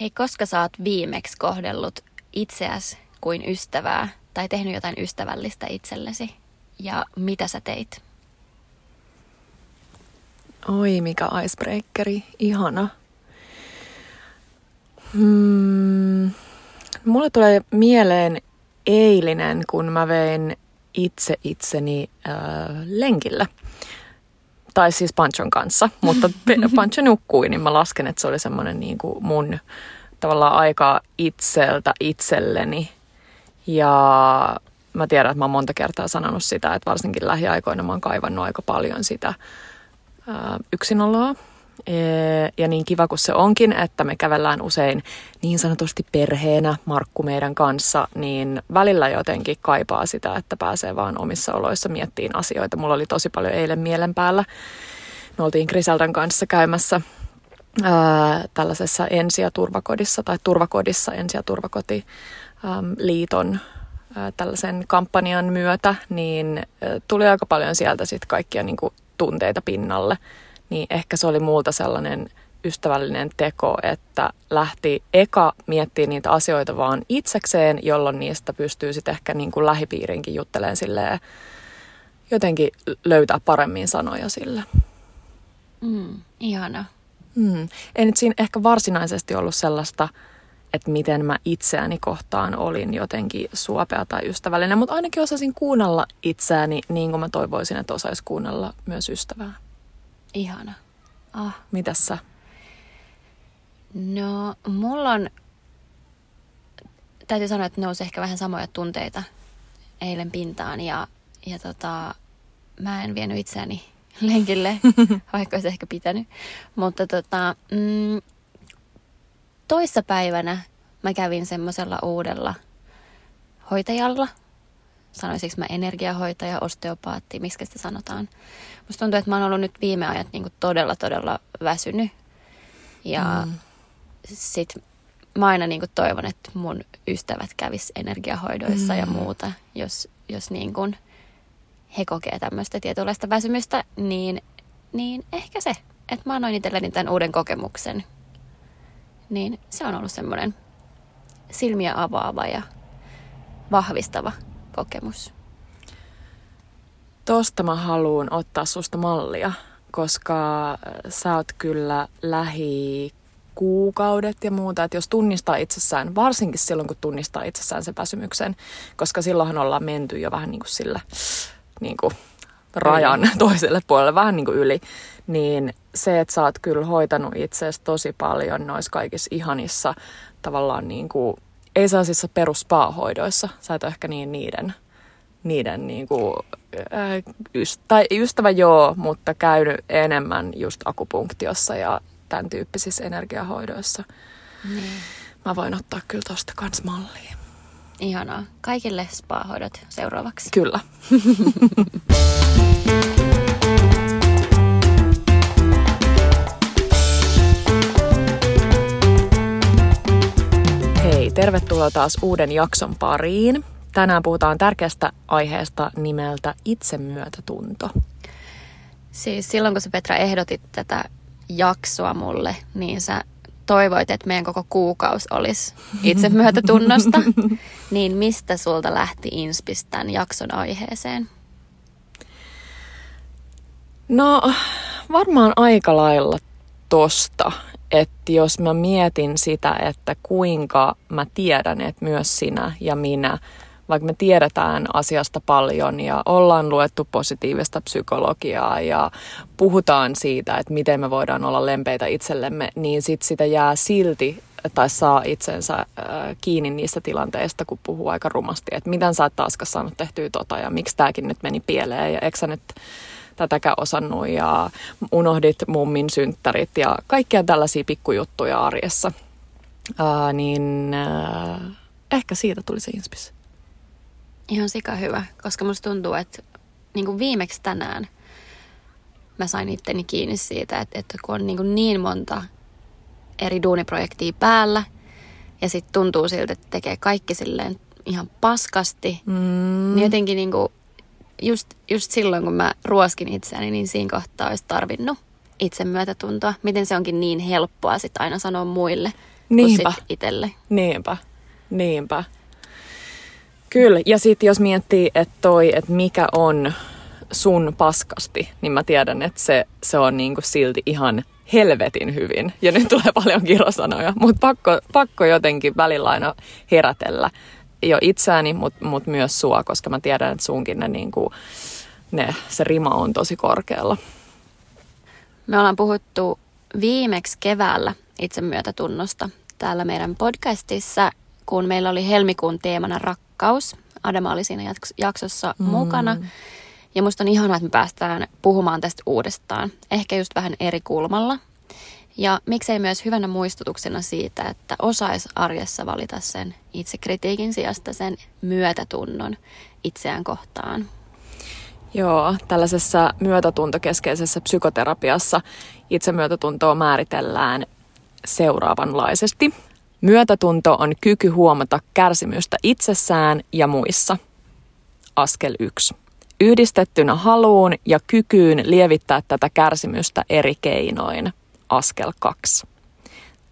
Hei, koska sä oot viimeksi kohdellut itseäsi kuin ystävää tai tehnyt jotain ystävällistä itsellesi ja mitä sä teit? Oi, mikä icebreakeri. Ihana. Hmm. Mulle tulee mieleen eilinen, kun mä vein itse itseni äh, lenkillä. Tai siis Panchon kanssa, mutta Pancho nukkui, niin mä lasken, että se oli semmoinen niin kuin mun tavallaan aika itseltä itselleni. Ja mä tiedän, että mä oon monta kertaa sanonut sitä, että varsinkin lähiaikoina mä oon kaivannut aika paljon sitä ää, yksinoloa. Ja niin kiva kuin se onkin, että me kävellään usein niin sanotusti perheenä Markku meidän kanssa, niin välillä jotenkin kaipaa sitä, että pääsee vaan omissa oloissa miettiin asioita. Mulla oli tosi paljon eilen mielen päällä. Me oltiin Griseldan kanssa käymässä ää, tällaisessa ensi- ja turvakodissa tai turvakodissa ensi- ja turvakoti liiton tällaisen kampanjan myötä, niin tuli aika paljon sieltä sitten kaikkia niin kuin tunteita pinnalle. Niin ehkä se oli multa sellainen ystävällinen teko, että lähti eka miettimään niitä asioita vaan itsekseen, jolloin niistä pystyy sitten ehkä niin kuin lähipiirinkin juttelemaan silleen, jotenkin löytää paremmin sanoja sille. Mm, ihana. Mm. Ei nyt siinä ehkä varsinaisesti ollut sellaista että miten mä itseäni kohtaan olin jotenkin suopea tai ystävällinen, mutta ainakin osasin kuunnella itseäni niin kuin mä toivoisin, että osaisi kuunnella myös ystävää. Ihana. Ah. Mitäs sä? No, mulla on, täytyy sanoa, että nousi ehkä vähän samoja tunteita eilen pintaan ja, ja tota, mä en vienyt itseäni lenkille, vaikka olisi ehkä pitänyt. Mutta tota, mm, toissa päivänä mä kävin semmoisella uudella hoitajalla. Sanoisinko mä energiahoitaja, osteopaatti, miksi sitä sanotaan. Musta tuntuu, että mä oon ollut nyt viime ajat niin todella, todella väsynyt. Ja mm. sit mä aina niin toivon, että mun ystävät kävis energiahoidoissa mm. ja muuta, jos, jos niin kuin he kokee tämmöistä tietynlaista väsymystä, niin, niin ehkä se, että mä annoin itselleni tämän uuden kokemuksen – niin se on ollut semmoinen silmiä avaava ja vahvistava kokemus. Tosta mä haluan ottaa susta mallia, koska sä oot kyllä lähi kuukaudet ja muuta, että jos tunnistaa itsessään, varsinkin silloin kun tunnistaa itsessään sen väsymyksen, koska silloinhan ollaan menty jo vähän niin kuin sillä niin kuin rajan yli. toiselle puolelle, vähän niin kuin yli, niin se, että sä oot kyllä hoitanut itseäsi tosi paljon noissa kaikissa ihanissa tavallaan niin kuin, ei sellaisissa peruspaahoidoissa, sä et ole ehkä niin niiden, niiden niin kuin, äh, tai ystävä joo, mutta käynyt enemmän just akupunktiossa ja tämän tyyppisissä energiahoidoissa. Mm. Mä voin ottaa kyllä tosta kans mallia. Ihanaa. Kaikille spa-hoidot seuraavaksi. Kyllä. Hei, tervetuloa taas uuden jakson pariin. Tänään puhutaan tärkeästä aiheesta nimeltä itsemyötätunto. Siis silloin kun sä Petra ehdotit tätä jaksoa mulle, niin sä toivoit, että meidän koko kuukaus olisi itsemyötätunnosta. niin mistä sulta lähti inspis tämän jakson aiheeseen? No varmaan aika lailla tosta, että jos mä mietin sitä, että kuinka mä tiedän, että myös sinä ja minä, vaikka me tiedetään asiasta paljon ja ollaan luettu positiivista psykologiaa ja puhutaan siitä, että miten me voidaan olla lempeitä itsellemme, niin sit sitä jää silti tai saa itsensä äh, kiinni niistä tilanteista, kun puhuu aika rumasti, että miten sä et taaskaan saanut tehtyä tota ja miksi tämäkin nyt meni pieleen ja eikö sä nyt tätäkään osannut ja unohdit mummin synttärit ja kaikkia tällaisia pikkujuttuja arjessa. Ää, niin ää, ehkä siitä tuli se inspis. Ihan sika hyvä, koska musta tuntuu, että niin kuin viimeksi tänään mä sain itteni kiinni siitä, että, että kun on niin, kuin niin monta eri duuniprojektia päällä ja sitten tuntuu siltä, että tekee kaikki silleen ihan paskasti, mm. niin jotenkin niin kuin just, just silloin, kun mä ruoskin itseäni, niin siinä kohtaa olisi tarvinnut itsemyötätuntoa. Miten se onkin niin helppoa sitten aina sanoa muille, Niinpä. kuin sit itselle. Niinpä, niinpä. Kyllä, ja sitten jos miettii, että toi, että mikä on sun paskasti, niin mä tiedän, että se, se on niinku silti ihan helvetin hyvin. Ja nyt tulee paljon kirosanoja, mutta pakko, pakko jotenkin välillä aina herätellä jo itseäni, mutta mut myös sua, koska mä tiedän, että sunkin ne, niinku, ne, se rima on tosi korkealla. Me ollaan puhuttu viimeksi keväällä itsemyötätunnosta täällä meidän podcastissa, kun meillä oli helmikuun teemana rakkaus. Adama oli siinä jaksossa mm. mukana. Ja musta on ihanaa, että me päästään puhumaan tästä uudestaan. Ehkä just vähän eri kulmalla. Ja miksei myös hyvänä muistutuksena siitä, että osaisi arjessa valita sen itsekritiikin sijasta sen myötätunnon itseään kohtaan. Joo, tällaisessa myötätuntokeskeisessä psykoterapiassa itsemyötätuntoa määritellään seuraavanlaisesti. Myötätunto on kyky huomata kärsimystä itsessään ja muissa. Askel 1. Yhdistettynä haluun ja kykyyn lievittää tätä kärsimystä eri keinoin. Askel 2.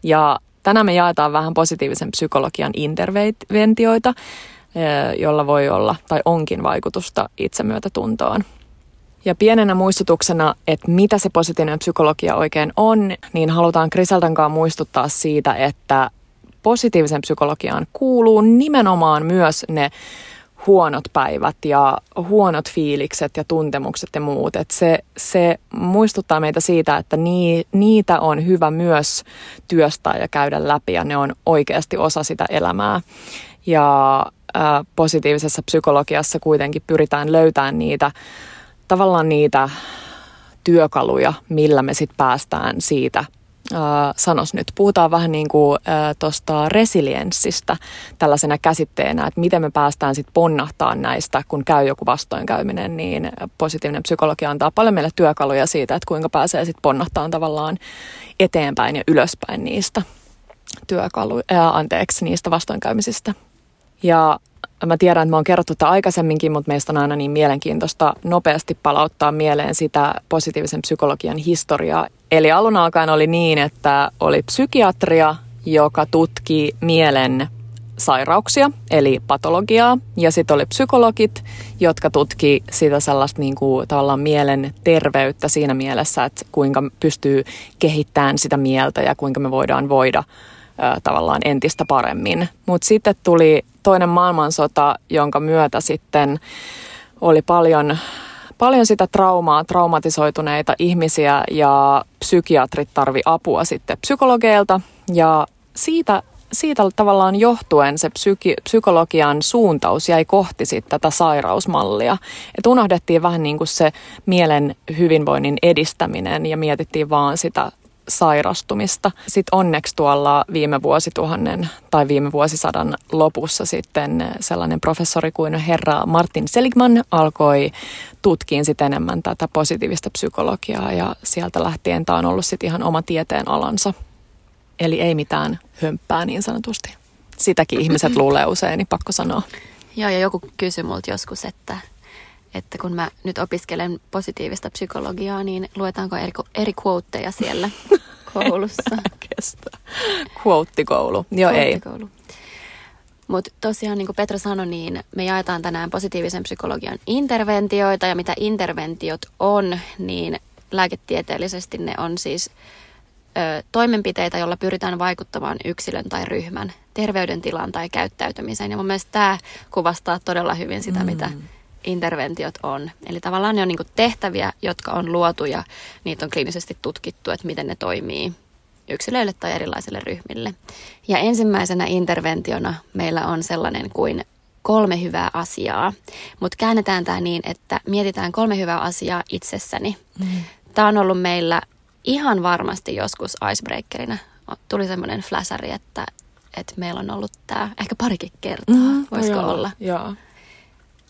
Ja tänään me jaetaan vähän positiivisen psykologian interventioita, jolla voi olla tai onkin vaikutusta itsemyötätuntoon. Ja pienenä muistutuksena, että mitä se positiivinen psykologia oikein on, niin halutaan Kriseltankaan muistuttaa siitä, että positiivisen psykologiaan kuuluu nimenomaan myös ne huonot päivät ja huonot fiilikset ja tuntemukset ja muut. Et se, se muistuttaa meitä siitä, että nii, niitä on hyvä myös työstää ja käydä läpi ja ne on oikeasti osa sitä elämää. Ja ää, positiivisessa psykologiassa kuitenkin pyritään löytämään niitä tavallaan niitä työkaluja, millä me sitten päästään siitä äh, sanos nyt, puhutaan vähän niin kuin äh, tuosta resilienssistä tällaisena käsitteenä, että miten me päästään sitten ponnahtaa näistä, kun käy joku vastoinkäyminen, niin positiivinen psykologia antaa paljon meille työkaluja siitä, että kuinka pääsee sitten ponnahtaan tavallaan eteenpäin ja ylöspäin niistä työkalu, äh, anteeksi, niistä vastoinkäymisistä. Ja mä tiedän, että mä oon kerrottu tätä aikaisemminkin, mutta meistä on aina niin mielenkiintoista nopeasti palauttaa mieleen sitä positiivisen psykologian historiaa. Eli alun alkaen oli niin, että oli psykiatria, joka tutki mielen sairauksia, eli patologiaa, ja sitten oli psykologit, jotka tutki sitä sellaista niin kuin, tavallaan mielen terveyttä siinä mielessä, että kuinka pystyy kehittämään sitä mieltä ja kuinka me voidaan voida tavallaan entistä paremmin. Mutta sitten tuli toinen maailmansota, jonka myötä sitten oli paljon, paljon sitä traumaa, traumatisoituneita ihmisiä ja psykiatrit tarvi apua sitten psykologeilta ja siitä siitä tavallaan johtuen se psyki, psykologian suuntaus jäi kohti sit tätä sairausmallia. Et unohdettiin vähän niin kuin se mielen hyvinvoinnin edistäminen ja mietittiin vaan sitä sairastumista. Sitten onneksi tuolla viime vuosituhannen tai viime vuosisadan lopussa sitten sellainen professori kuin herra Martin Seligman alkoi tutkiin sitten enemmän tätä positiivista psykologiaa ja sieltä lähtien tämä on ollut sitten ihan oma tieteen alansa. Eli ei mitään hömppää niin sanotusti. Sitäkin ihmiset luulee usein, niin pakko sanoa. Joo, ja joku kysyi multa joskus, että että kun mä nyt opiskelen positiivista psykologiaa, niin luetaanko eri, eri quoteja siellä koulussa? Kestä. Quote-koulu. Joo, ei. Mutta tosiaan, niin kuin Petra sanoi, niin me jaetaan tänään positiivisen psykologian interventioita, ja mitä interventiot on, niin lääketieteellisesti ne on siis ö, toimenpiteitä, joilla pyritään vaikuttamaan yksilön tai ryhmän terveydentilaan tai käyttäytymiseen. Ja mun mielestä tämä kuvastaa todella hyvin sitä, mm. mitä interventiot on. Eli tavallaan ne on niin tehtäviä, jotka on luotu ja niitä on kliinisesti tutkittu, että miten ne toimii yksilöille tai erilaisille ryhmille. Ja ensimmäisenä interventiona meillä on sellainen kuin kolme hyvää asiaa, mutta käännetään tämä niin, että mietitään kolme hyvää asiaa itsessäni. Mm. Tämä on ollut meillä ihan varmasti joskus icebreakerina. Tuli semmoinen flasari, että, että meillä on ollut tämä ehkä parikin kertaa, mm, voisiko olla. Joo.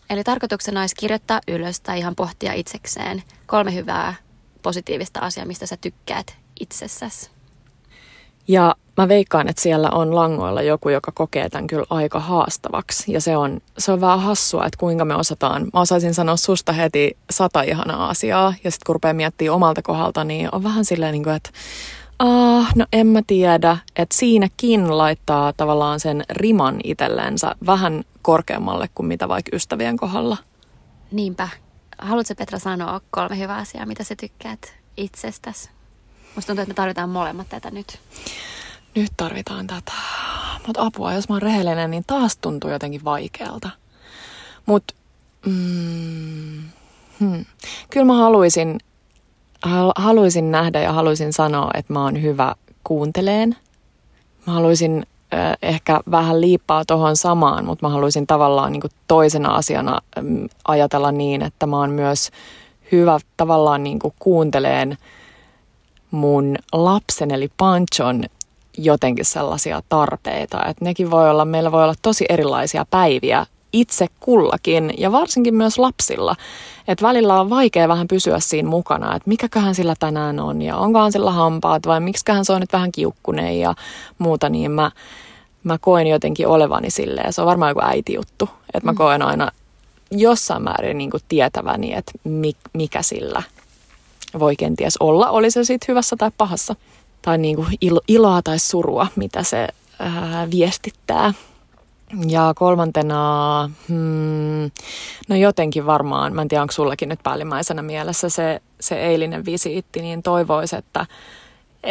Eli tarkoituksena olisi kirjoittaa ylös tai ihan pohtia itsekseen kolme hyvää positiivista asiaa, mistä sä tykkäät itsessäsi. Ja mä veikkaan, että siellä on langoilla joku, joka kokee tämän kyllä aika haastavaksi. Ja se on, se on vähän hassua, että kuinka me osataan. Mä osaisin sanoa susta heti sata ihanaa asiaa. Ja sitten kun rupeaa miettimään omalta kohdalta, niin on vähän silleen, niin kuin, että Uh, no en mä tiedä, että siinäkin laittaa tavallaan sen riman itsellensä vähän korkeammalle kuin mitä vaikka ystävien kohdalla. Niinpä. Haluatko Petra sanoa kolme hyvää asiaa, mitä sä tykkäät itsestäsi? Musta tuntuu, että me tarvitaan molemmat tätä nyt. Nyt tarvitaan tätä. Mutta apua, jos mä oon rehellinen, niin taas tuntuu jotenkin vaikealta. Mutta mm, hmm. kyllä mä haluaisin, haluaisin nähdä ja haluaisin sanoa, että mä oon hyvä kuunteleen. Mä haluaisin äh, ehkä vähän liippaa tuohon samaan, mutta mä haluaisin tavallaan niin toisena asiana ähm, ajatella niin, että mä oon myös hyvä tavallaan niin kuunteleen mun lapsen eli Panchon jotenkin sellaisia tarpeita, että nekin voi olla, meillä voi olla tosi erilaisia päiviä itse kullakin ja varsinkin myös lapsilla. Että välillä on vaikea vähän pysyä siinä mukana, että mikäköhän sillä tänään on ja onkohan sillä hampaat vai miksiköhän se on nyt vähän kiukkuneen ja muuta, niin mä, mä koen jotenkin olevani silleen. Se on varmaan joku äitijuttu, että mä mm. koen aina jossain määrin niin kuin tietäväni, että mikä sillä voi kenties olla, oli se sitten hyvässä tai pahassa. Tai niin kuin iloa tai surua, mitä se ää, viestittää. Ja kolmantena, hmm, no jotenkin varmaan, mä en tiedä onko sullakin nyt päällimmäisenä mielessä se, se eilinen visiitti, niin toivoisi, että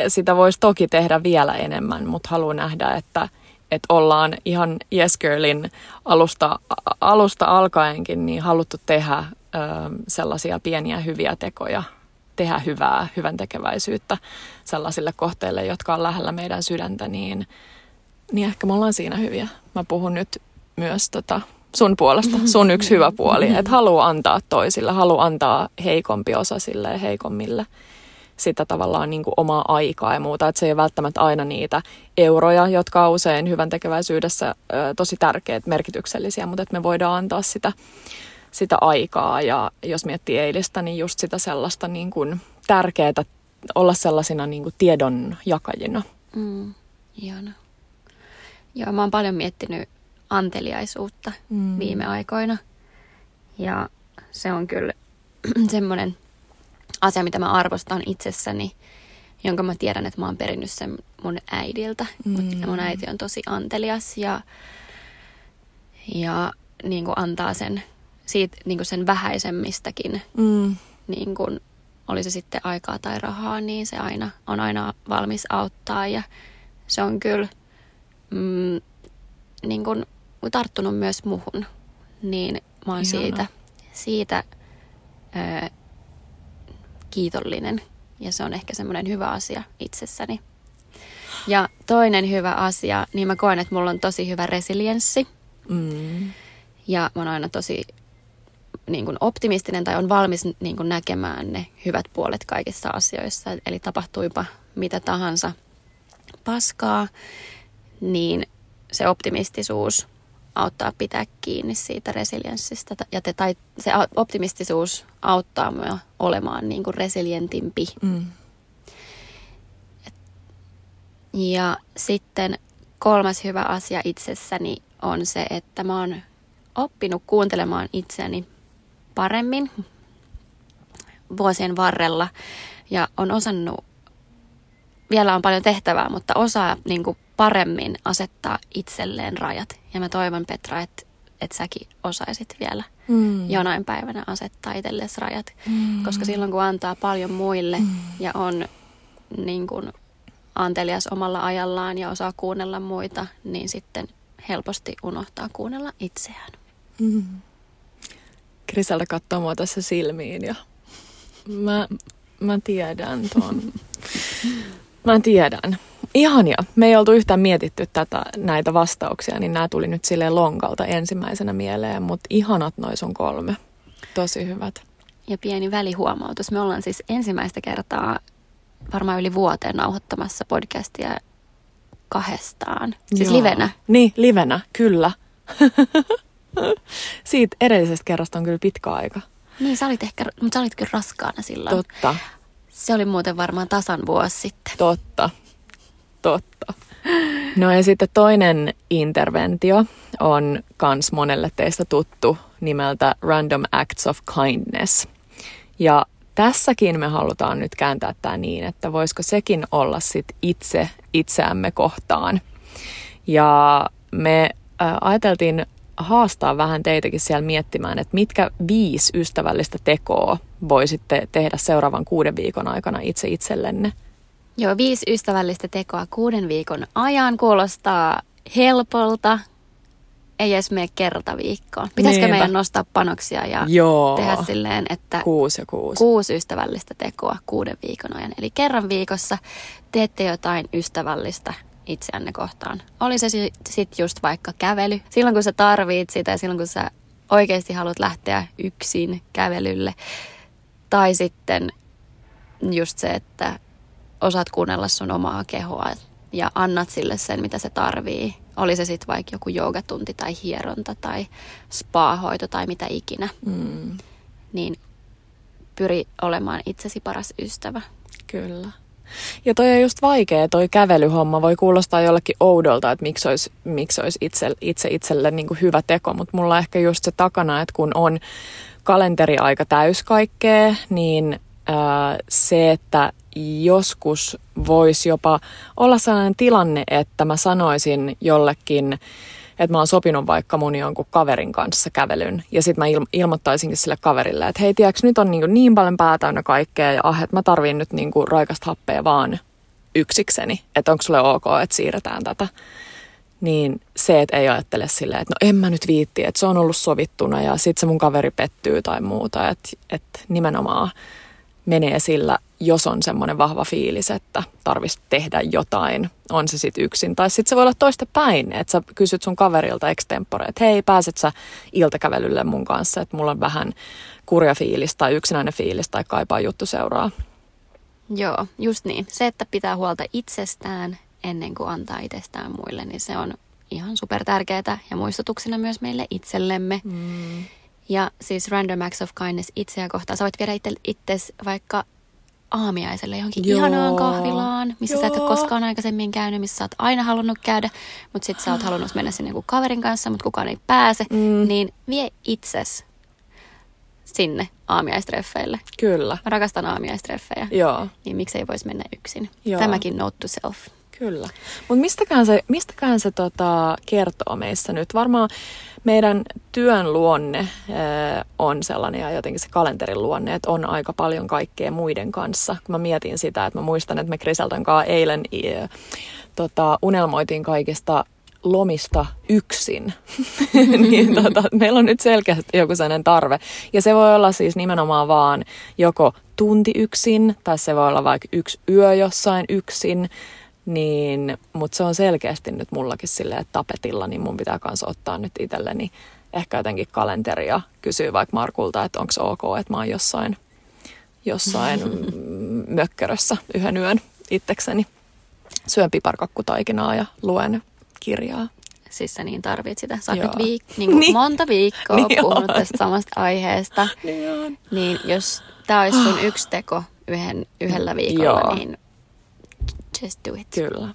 sitä voisi toki tehdä vielä enemmän, mutta haluan nähdä, että, että ollaan ihan Yes Girlin alusta, alusta alkaenkin niin haluttu tehdä ö, sellaisia pieniä hyviä tekoja, tehdä hyvää, hyvän tekeväisyyttä sellaisille kohteille, jotka on lähellä meidän sydäntä, niin – niin ehkä me ollaan siinä hyviä. Mä puhun nyt myös tota sun puolesta, sun yksi hyvä puoli, että haluaa antaa toisille, haluaa antaa heikompi osa sille ja heikommille sitä tavallaan niin kuin omaa aikaa ja muuta. Että se ei ole välttämättä aina niitä euroja, jotka on usein hyvän tekeväisyydessä ö, tosi tärkeät, merkityksellisiä, mutta että me voidaan antaa sitä, sitä aikaa. Ja jos miettii eilistä, niin just sitä sellaista niin kuin tärkeää olla sellaisina niin kuin tiedon jakajina. Mm, ihana. Joo, mä oon paljon miettinyt anteliaisuutta mm. viime aikoina. Ja se on kyllä semmoinen asia, mitä mä arvostan itsessäni, jonka mä tiedän, että mä oon perinnyt sen mun äidiltä. Mm. Mun äiti on tosi antelias ja, ja niin kuin antaa sen, siitä, niin kuin sen vähäisemmistäkin, mm. niin kuin, oli se sitten aikaa tai rahaa, niin se aina on aina valmis auttaa ja se on kyllä – mm, niin kun, tarttunut myös muhun, niin mä oon siitä, siitä ö, kiitollinen. Ja se on ehkä semmoinen hyvä asia itsessäni. Ja toinen hyvä asia, niin mä koen, että mulla on tosi hyvä resilienssi. Mm. Ja mä oon aina tosi niin kuin optimistinen tai on valmis niin kuin näkemään ne hyvät puolet kaikissa asioissa. Eli tapahtuipa mitä tahansa paskaa, niin se optimistisuus auttaa pitää kiinni siitä resilienssistä. Ja te, tai se optimistisuus auttaa mua olemaan niin kuin resilientimpi. Mm. Ja sitten kolmas hyvä asia itsessäni on se, että mä oon oppinut kuuntelemaan itseäni paremmin vuosien varrella. Ja on osannut, vielä on paljon tehtävää, mutta osaa niin kuin paremmin asettaa itselleen rajat. Ja mä toivon Petra, että, että säkin osaisit vielä mm. jonain päivänä asettaa itsellesi rajat. Mm. Koska silloin kun antaa paljon muille mm. ja on niin kuin, antelias omalla ajallaan ja osaa kuunnella muita, niin sitten helposti unohtaa kuunnella itseään. Mm. Kriselda katsoo mua tässä silmiin ja mä, mä tiedän ton. Mä tiedän. Ihania. Me ei oltu yhtään mietitty tätä, näitä vastauksia, niin nämä tuli nyt sille lonkalta ensimmäisenä mieleen, mutta ihanat noin sun kolme. Tosi hyvät. Ja pieni välihuomautus. Me ollaan siis ensimmäistä kertaa varmaan yli vuoteen nauhoittamassa podcastia kahdestaan. Siis Joo. livenä. Niin, livenä, kyllä. Siitä edellisestä kerrasta on kyllä pitkä aika. Niin, sä olit ehkä, mutta sä olit kyllä raskaana silloin. Totta. Se oli muuten varmaan tasan vuosi sitten. Totta totta. No ja sitten toinen interventio on kans monelle teistä tuttu nimeltä Random Acts of Kindness. Ja tässäkin me halutaan nyt kääntää tämä niin, että voisiko sekin olla sit itse itseämme kohtaan. Ja me ää, ajateltiin haastaa vähän teitäkin siellä miettimään, että mitkä viisi ystävällistä tekoa voisitte tehdä seuraavan kuuden viikon aikana itse itsellenne. Joo, viisi ystävällistä tekoa kuuden viikon ajan kuulostaa helpolta, ei edes mene kerta viikkoon. Pitäisikö Niinpä. meidän nostaa panoksia ja Joo. tehdä silleen, että Kuusi ja kuusi. kuusi ystävällistä tekoa kuuden viikon ajan. Eli kerran viikossa teette jotain ystävällistä itseänne kohtaan. Oli se sitten just vaikka kävely. Silloin kun sä tarvit sitä ja silloin kun sä oikeasti haluat lähteä yksin kävelylle. Tai sitten just se, että osaat kuunnella sun omaa kehoa ja annat sille sen, mitä se tarvii. Oli se sitten vaikka joku joogatunti tai hieronta tai spa-hoito tai mitä ikinä. Mm, Niin pyri olemaan itsesi paras ystävä. kyllä. Ja toi on just vaikea, toi kävelyhomma voi kuulostaa jollekin oudolta, että miksi olisi, miksi olisi itse, itse itselle niin kuin hyvä teko, mutta mulla on ehkä just se takana, että kun on kalenteri aika täys kaikkea, niin ää, se, että joskus voisi jopa olla sellainen tilanne, että mä sanoisin jollekin, että mä oon sopinut vaikka mun jonkun kaverin kanssa kävelyn. Ja sitten mä il- ilmoittaisinkin sille kaverille, että hei, tiedätkö, nyt on niin, niin paljon pää täynnä kaikkea ja ah, että mä tarviin nyt niin raikasta happea vaan yksikseni. Että onko sulle ok, että siirretään tätä. Niin se, että ei ajattele silleen, että no en mä nyt viitti, että se on ollut sovittuna ja sitten se mun kaveri pettyy tai muuta. Että et nimenomaan menee sillä, jos on semmoinen vahva fiilis, että tarvitsisi tehdä jotain, on se sitten yksin. Tai sitten se voi olla toista päin, että sä kysyt sun kaverilta extempore, että hei, pääset sä iltakävelylle mun kanssa, että mulla on vähän kurja fiilis tai yksinäinen fiilis tai kaipaa juttu seuraa. Joo, just niin. Se, että pitää huolta itsestään ennen kuin antaa itsestään muille, niin se on ihan super tärkeää ja muistutuksena myös meille itsellemme. Mm. Ja siis random acts of kindness itseä kohtaan. Sä voit viedä itse, itses vaikka aamiaiselle johonkin Joo. ihanaan kahvilaan, missä sä et ole Joo. koskaan aikaisemmin käynyt, missä sä oot aina halunnut käydä, mutta sit sä oot halunnut mennä sinne joku kaverin kanssa, mutta kukaan ei pääse, Mm. niin vie itses sinne aamiaistreffeille. Kyllä, Mä rakastan aamiaistreffejä, joo. niin miksei voisi mennä yksin. Joo. Tämäkin note to self. Kyllä. Mutta mistäkään se, mistäkään se tota, kertoo meissä nyt? Varmaan meidän työn luonne on sellainen ja jotenkin se kalenterin luonne, että on aika paljon kaikkea muiden kanssa. Kun mä mietin sitä, että mä muistan, että me Kriseltan kanssa eilen äh, tota, unelmoitiin kaikista lomista yksin. niin tota, meillä on nyt selkeästi joku sellainen tarve. Ja se voi olla siis nimenomaan vaan joko tunti yksin, tai se voi olla vaikka yksi yö jossain yksin, niin, mutta se on selkeästi nyt mullakin silleen, että tapetilla, niin mun pitää kanssa ottaa nyt itselleni ehkä jotenkin kalenteri ja kysyä vaikka Markulta, että onko ok, että mä oon jossain, jossain mökkärössä yhden yön itsekseni. Syön piparkakkutaikinaa ja luen kirjaa. Siis sä niin tarvit sitä. Sä nyt viik- niin Niin. monta viikkoa Niin puhunut on. tästä samasta aiheesta. Niin on. Niin jos tämä olisi sun yksi teko yhden, yhdellä viikolla, Joo. niin just do it. Kyllä.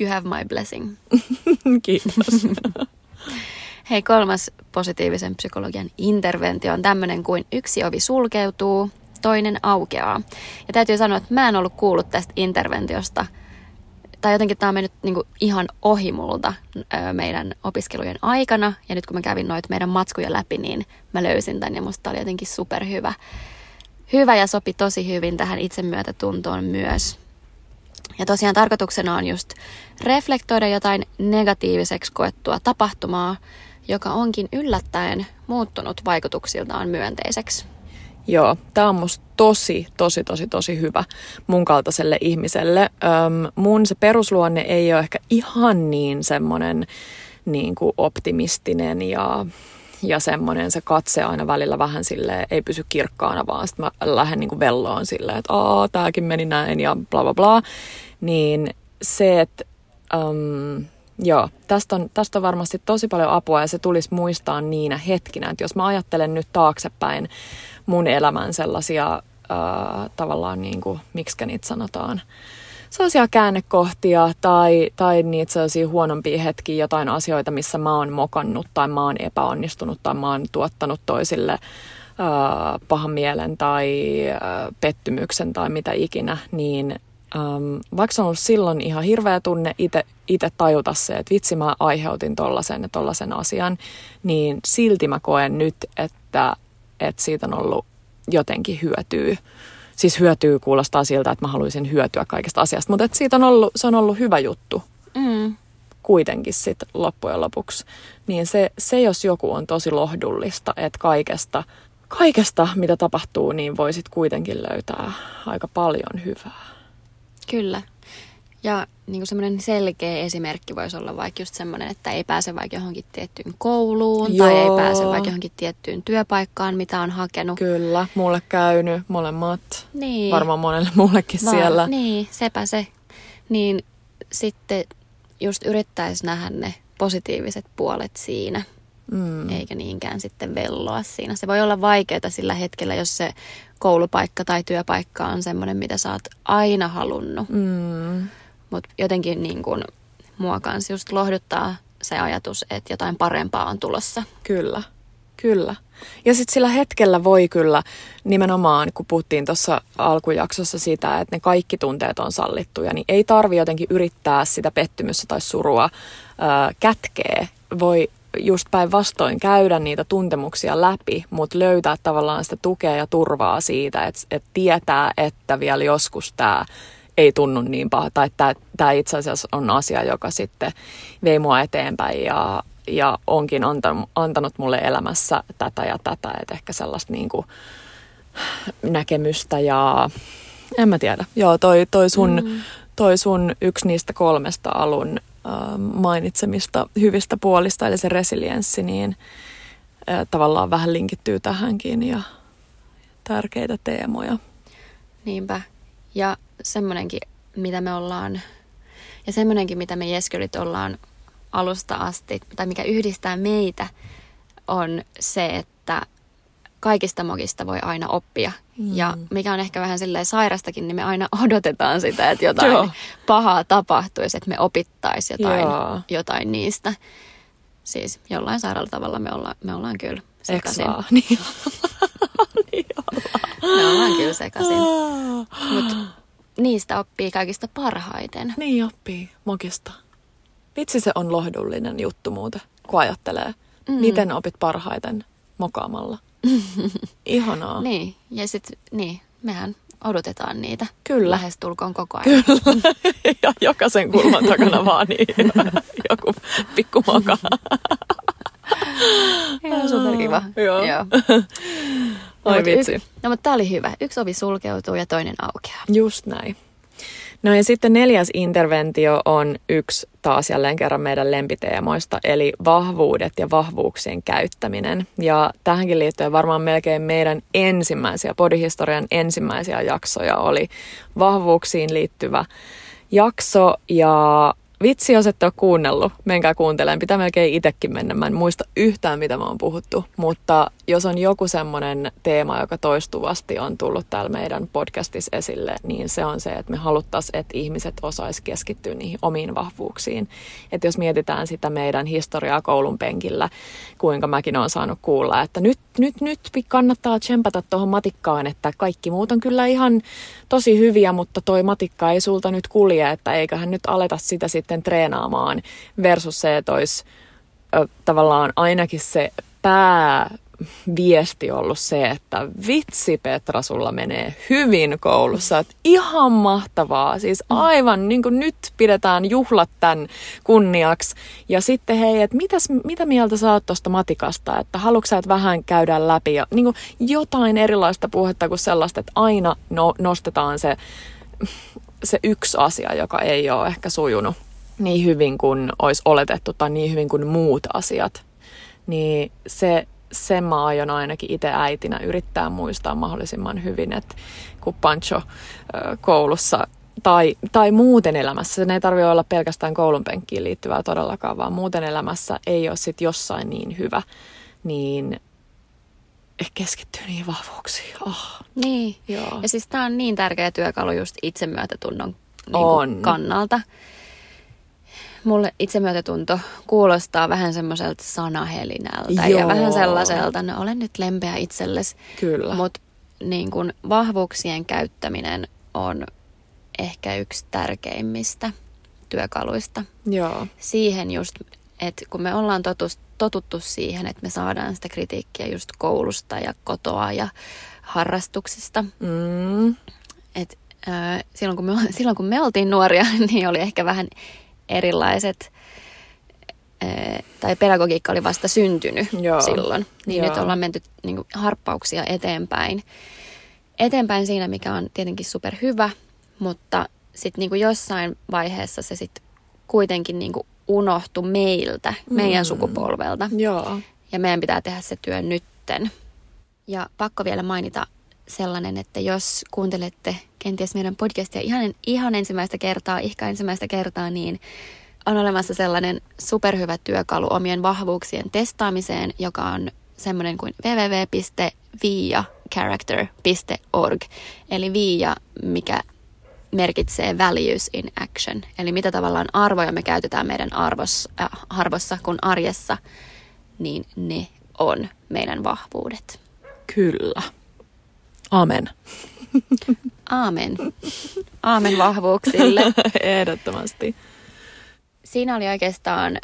You have my blessing. Kiitos. Hei, kolmas positiivisen psykologian interventio on tämmöinen kuin yksi ovi sulkeutuu, toinen aukeaa. Ja täytyy sanoa, että mä en ollut kuullut tästä interventiosta, tai jotenkin tämä on mennyt niinku ihan ohi multa meidän opiskelujen aikana. Ja nyt kun mä kävin noita meidän matskuja läpi, niin mä löysin tämän ja musta oli jotenkin superhyvä. Hyvä ja sopi tosi hyvin tähän itsemyötätuntoon myös. Ja tosiaan tarkoituksena on just reflektoida jotain negatiiviseksi koettua tapahtumaa, joka onkin yllättäen muuttunut vaikutuksiltaan myönteiseksi. Joo, tämä on musta tosi, tosi, tosi, tosi hyvä mun kaltaiselle ihmiselle. Öm, mun se perusluonne ei ole ehkä ihan niin semmoinen niin optimistinen ja, ja semmoinen se katse aina välillä vähän sille ei pysy kirkkaana, vaan sitten mä lähden niin kuin velloon silleen, että aa, tääkin meni näin ja bla bla bla. Niin se, että um, joo, tästä on, tästä on varmasti tosi paljon apua ja se tulisi muistaa niinä hetkinä, että jos mä ajattelen nyt taaksepäin mun elämän sellaisia äh, tavallaan niin kuin, miksi niitä sanotaan, sellaisia käännekohtia tai, tai niitä sellaisia huonompia hetkiä, jotain asioita, missä mä oon mokannut tai mä oon epäonnistunut tai mä oon tuottanut toisille äh, pahan mielen tai äh, pettymyksen tai mitä ikinä, niin vaikka se on ollut silloin ihan hirveä tunne itse tajuta se, että vitsi mä aiheutin tollasen ja tollasen asian, niin silti mä koen nyt, että, että siitä on ollut jotenkin hyötyä. Siis hyötyy kuulostaa siltä, että mä haluaisin hyötyä kaikesta asiasta, mutta että siitä on ollut, se on ollut hyvä juttu. Mm. Kuitenkin sitten loppujen lopuksi. Niin se, se, jos joku on tosi lohdullista, että kaikesta, kaikesta, mitä tapahtuu, niin voisit kuitenkin löytää aika paljon hyvää. Kyllä. Ja niin semmoinen selkeä esimerkki voisi olla vaikka just semmoinen, että ei pääse vaikka johonkin tiettyyn kouluun Joo. tai ei pääse vaikka johonkin tiettyyn työpaikkaan, mitä on hakenut. Kyllä, mulle käynyt molemmat. Niin. Varmaan monelle muullekin Va- siellä. Niin, sepä se. Niin sitten just yrittäisi nähdä ne positiiviset puolet siinä, mm. eikä niinkään sitten velloa siinä. Se voi olla vaikeaa sillä hetkellä, jos se koulupaikka tai työpaikka on semmoinen, mitä sä oot aina halunnut. Mm. Mutta jotenkin niin kun, mua kanssa just lohduttaa se ajatus, että jotain parempaa on tulossa. Kyllä, kyllä. Ja sitten sillä hetkellä voi kyllä nimenomaan, kun puhuttiin tuossa alkujaksossa sitä, että ne kaikki tunteet on sallittuja, niin ei tarvi jotenkin yrittää sitä pettymystä tai surua ää, kätkeä. Voi just päinvastoin käydä niitä tuntemuksia läpi, mutta löytää tavallaan sitä tukea ja turvaa siitä, että, että tietää, että vielä joskus tämä ei tunnu niin paha, tai että tämä itse asiassa on asia, joka sitten vei mua eteenpäin ja, ja onkin antanut, antanut mulle elämässä tätä ja tätä, että ehkä sellaista niin kuin näkemystä ja en mä tiedä. Joo, toi, toi, sun, mm. toi sun yksi niistä kolmesta alun äh, mainitsemista hyvistä puolista, eli se resilienssi, niin äh, tavallaan vähän linkittyy tähänkin ja tärkeitä teemoja. Niinpä. Ja semmoinenkin, mitä me ollaan, ja semmoinenkin, mitä me Jeskylit ollaan alusta asti, tai mikä yhdistää meitä, on se, että kaikista mogista voi aina oppia. Mm. Ja mikä on ehkä vähän silleen sairastakin, niin me aina odotetaan sitä, että jotain Joo. pahaa tapahtuisi, että me opittaisi jotain, jotain niistä. Siis jollain sairaalla tavalla me, olla, me ollaan kyllä sekaisin. Niin. niin ollaan. me ollaan kyllä sekaisin. Mutta niistä oppii kaikista parhaiten. Niin oppii mogista. Vitsi se on lohdullinen juttu muuten, kun ajattelee. Mm. Miten opit parhaiten mokaamalla? Ihanaa. niin, ja sitten niin, mehän odotetaan niitä. Kyllä. Lähestulkoon koko ajan. Kyllä. ja jokaisen kulman takana vaan niin joku pikku moka. Ihan superkiva. Joo. Joo. Ai no, vitsi. Y- no mutta tää oli hyvä. Yksi ovi sulkeutuu ja toinen aukeaa. Just näin. No ja sitten neljäs interventio on yksi taas jälleen kerran meidän lempiteemoista, eli vahvuudet ja vahvuuksien käyttäminen. Ja tähänkin liittyen varmaan melkein meidän ensimmäisiä, podihistorian ensimmäisiä jaksoja oli vahvuuksiin liittyvä jakso ja Vitsi, jos ette ole kuunnellut, menkää kuuntelemaan. Pitää melkein itsekin mennä. Mä en muista yhtään, mitä me on puhuttu. Mutta jos on joku semmoinen teema, joka toistuvasti on tullut täällä meidän podcastissa esille, niin se on se, että me haluttaisiin, että ihmiset osais keskittyä niihin omiin vahvuuksiin. Että jos mietitään sitä meidän historiaa koulun penkillä, kuinka mäkin olen saanut kuulla, että nyt, nyt, nyt kannattaa tsempata tuohon matikkaan, että kaikki muut on kyllä ihan tosi hyviä, mutta toi matikka ei sulta nyt kulje, että eiköhän nyt aleta sitä sitten treenaamaan versus se, että olisi ö, tavallaan ainakin se pääviesti ollut se, että vitsi Petra, sulla menee hyvin koulussa. Että ihan mahtavaa. Siis mm. aivan niin kuin nyt pidetään juhlat tämän kunniaksi. Ja sitten hei, että mitäs, mitä mieltä sä oot tuosta matikasta? Että haluatko sä, että vähän käydään läpi? Ja niin kuin jotain erilaista puhetta kuin sellaista, että aina no, nostetaan se se yksi asia, joka ei ole ehkä sujunut niin hyvin kuin olisi oletettu tai niin hyvin kuin muut asiat, niin se, sen mä aion ainakin itse äitinä yrittää muistaa mahdollisimman hyvin, että kun Pancho koulussa tai, tai muuten elämässä, se ei tarvitse olla pelkästään koulun penkkiin liittyvää todellakaan, vaan muuten elämässä ei ole sitten jossain niin hyvä, niin keskittyy niin vahvuuksiin. Oh. Niin, Joo. ja siis tämä on niin tärkeä työkalu just itsemyötätunnon niin on. kannalta mulle itsemyötätunto kuulostaa vähän semmoiselta sanahelinältä Joo. ja vähän sellaiselta, no olen nyt lempeä itsellesi. Kyllä. Mutta niin kun vahvuuksien käyttäminen on ehkä yksi tärkeimmistä työkaluista. Joo. Siihen just, että kun me ollaan totus, totuttu siihen, että me saadaan sitä kritiikkiä just koulusta ja kotoa ja harrastuksista. Mm. Et, äh, silloin, kun me, silloin kun me oltiin nuoria, niin oli ehkä vähän erilaiset, äh, tai pedagogiikka oli vasta syntynyt Joo. silloin. Niin Joo. nyt ollaan menty niin kuin, harppauksia eteenpäin. Eteenpäin siinä, mikä on tietenkin superhyvä, mutta sitten niin kuin jossain vaiheessa se sitten kuitenkin niin kuin unohtui meiltä, meidän Mm. sukupolvelta. Joo. Ja meidän pitää tehdä se työ nytten. Ja pakko vielä mainita sellainen, että jos kuuntelette kenties meidän podcastia ihan, ihan ensimmäistä kertaa, ihka ensimmäistä kertaa, niin on olemassa sellainen superhyvä työkalu omien vahvuuksien testaamiseen, joka on semmoinen kuin www.viacharacter.org. Eli viia, mikä merkitsee values in action. Eli mitä tavallaan arvoja me käytetään meidän arvossa, äh, arvossa kun arjessa, niin ne on meidän vahvuudet. Kyllä. Amen. Aamen. Aamen vahvuuksille. Ehdottomasti. Siinä oli oikeastaan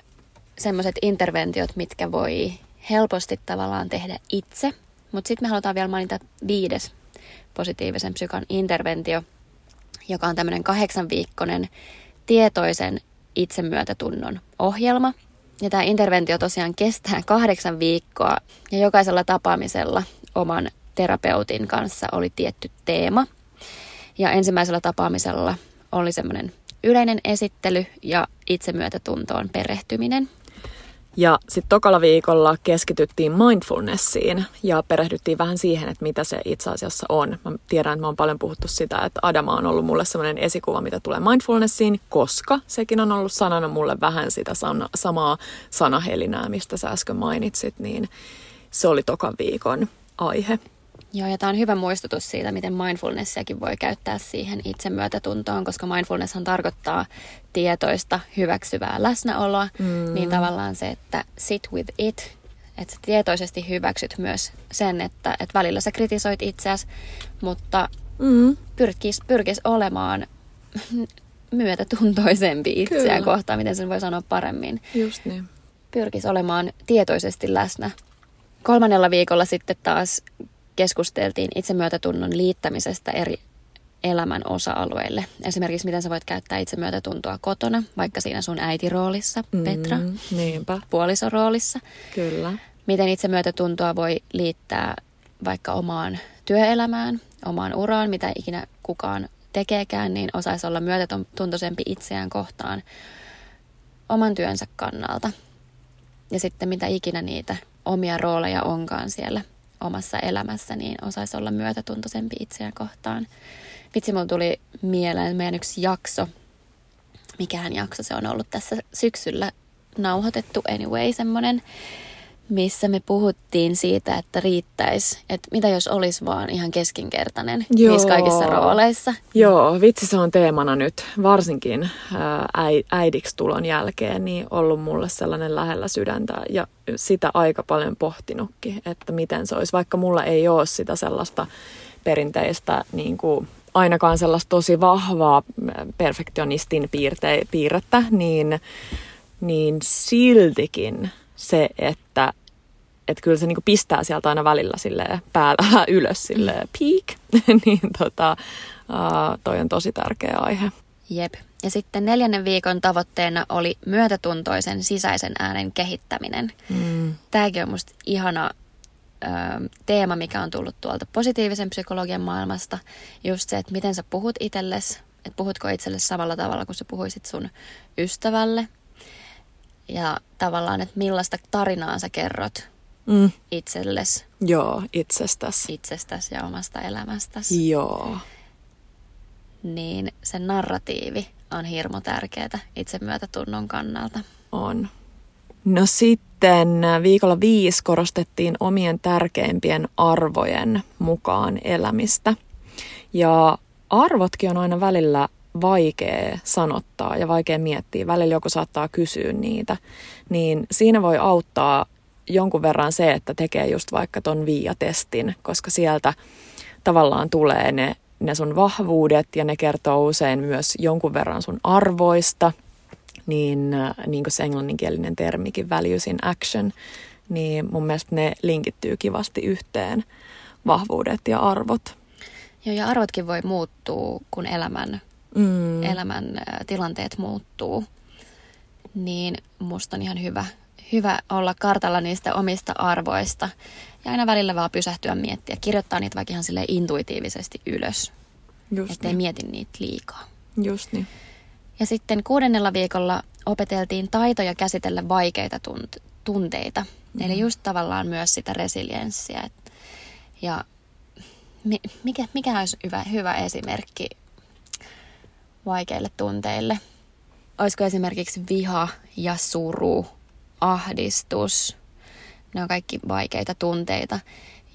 semmoiset interventiot, mitkä voi helposti tavallaan tehdä itse. Mutta sitten me halutaan vielä mainita viides positiivisen psykan interventio, joka on tämmöinen kahdeksan viikkoinen tietoisen itsemyötätunnon ohjelma. Ja tämä interventio tosiaan kestää kahdeksan viikkoa ja jokaisella tapaamisella oman terapeutin kanssa oli tietty teema. Ja ensimmäisellä tapaamisella oli semmoinen yleinen esittely ja itsemyötätuntoon perehtyminen. Ja sitten tokalla viikolla keskityttiin mindfulnessiin ja perehdyttiin vähän siihen, että mitä se itse asiassa on. Mä tiedän, että mä oon paljon puhuttu sitä, että Adama on ollut mulle sellainen esikuva, mitä tulee mindfulnessiin, koska sekin on ollut sanana mulle vähän sitä sana, samaa sanahelinää, mistä sä äsken mainitsit, niin se oli tokan viikon aihe. Joo, ja tämä on hyvä muistutus siitä, miten mindfulnessiakin voi käyttää siihen itsemyötätuntoon, koska mindfulnesshan tarkoittaa tietoista, hyväksyvää läsnäoloa, mm. niin tavallaan se, että sit with it, että sä tietoisesti hyväksyt myös sen, että, että välillä sä kritisoit itseäsi, mutta Mm. pyrkis, pyrkis olemaan myötätuntoisempi itseään Kyllä. kohtaan, miten sen voi sanoa paremmin. Just niin. Pyrkis olemaan tietoisesti läsnä. Kolmannella viikolla sitten taas keskusteltiin itsemyötätunnon liittämisestä eri elämän osa-alueille. Esimerkiksi miten sä voit käyttää itsemyötätuntoa kotona, vaikka siinä sun äitiroolissa, Petra, Mm, niinpä, puolisoroolissa. kyllä. Miten itsemyötätuntoa voi liittää vaikka omaan työelämään, omaan uraan, mitä ikinä kukaan tekeekään, niin osaisi olla myötätuntoisempi itseään kohtaan oman työnsä kannalta. Ja sitten mitä ikinä niitä omia rooleja onkaan siellä omassa elämässä, niin osaisi olla myötätuntoisempi itseään kohtaan. Vitsi, mulla tuli mieleen meidän yksi jakso. Mikähän jakso se on ollut tässä syksyllä nauhoitettu anyway, semmoinen, missä me puhuttiin siitä, että riittäisi, että mitä jos olisi vaan ihan keskinkertainen Joo. niissä kaikissa rooleissa. Joo, vitsi se on teemana nyt, varsinkin äidiksi tulon jälkeen, niin ollut mulle sellainen lähellä sydäntä ja sitä aika paljon pohtinutkin, että miten se olisi, vaikka mulla ei ole sitä sellaista perinteistä niin kuin, ainakaan sellaista tosi vahvaa perfektionistin piirte, piirrettä, niin, niin siltikin se, että että kyllä se niinku pistää sieltä aina välillä sille päällä ylös sille peak, niin tota, uh, toi on tosi tärkeä aihe. Jep. Ja sitten neljännen viikon tavoitteena oli myötätuntoisen sisäisen äänen kehittäminen. Mm. Tämäkin on musta ihana ö, teema, mikä on tullut tuolta positiivisen psykologian maailmasta. Just se, että miten sä puhut itsellesi, että puhutko itsellesi samalla tavalla kuin sä puhuisit sun ystävälle. Ja tavallaan, että millaista tarinaa sä kerrot Mm. itsellesi, Joo, itsestäs. itsestäsi ja omasta elämästäsi. Joo. Niin se narratiivi on hirmu tärkeää itsemyötätunnon kannalta. On. No sitten viikolla viisi korostettiin omien tärkeimpien arvojen mukaan elämistä. Ja arvotkin on aina välillä vaikea sanottaa ja vaikea miettiä. Välillä joku saattaa kysyä niitä. Niin siinä voi auttaa jonkun verran se, että tekee just vaikka ton viiatestin, koska sieltä tavallaan tulee ne, ne sun vahvuudet ja ne kertoo usein myös jonkun verran sun arvoista. Niin, äh, niin kuin se englanninkielinen termikin, values in action, niin mun mielestä ne linkittyy kivasti yhteen, vahvuudet ja arvot. Joo, ja arvotkin voi muuttua, kun elämän, mm. elämän tilanteet muuttuu. Niin musta on ihan hyvä, hyvä olla kartalla niistä omista arvoista. Ja aina välillä vaan pysähtyä miettiä, kirjoittaa niitä vaikka ihan sille intuitiivisesti ylös. Just ettei niin. mieti niitä liikaa. Just niin. Ja sitten kuudennella viikolla opeteltiin taitoja käsitellä vaikeita tunt- tunteita. Mm. Eli just tavallaan myös sitä resilienssiä. Ja mikä, mikä olisi hyvä, hyvä esimerkki vaikeille tunteille? Olisiko esimerkiksi viha ja suru, ahdistus? Ne on kaikki vaikeita tunteita.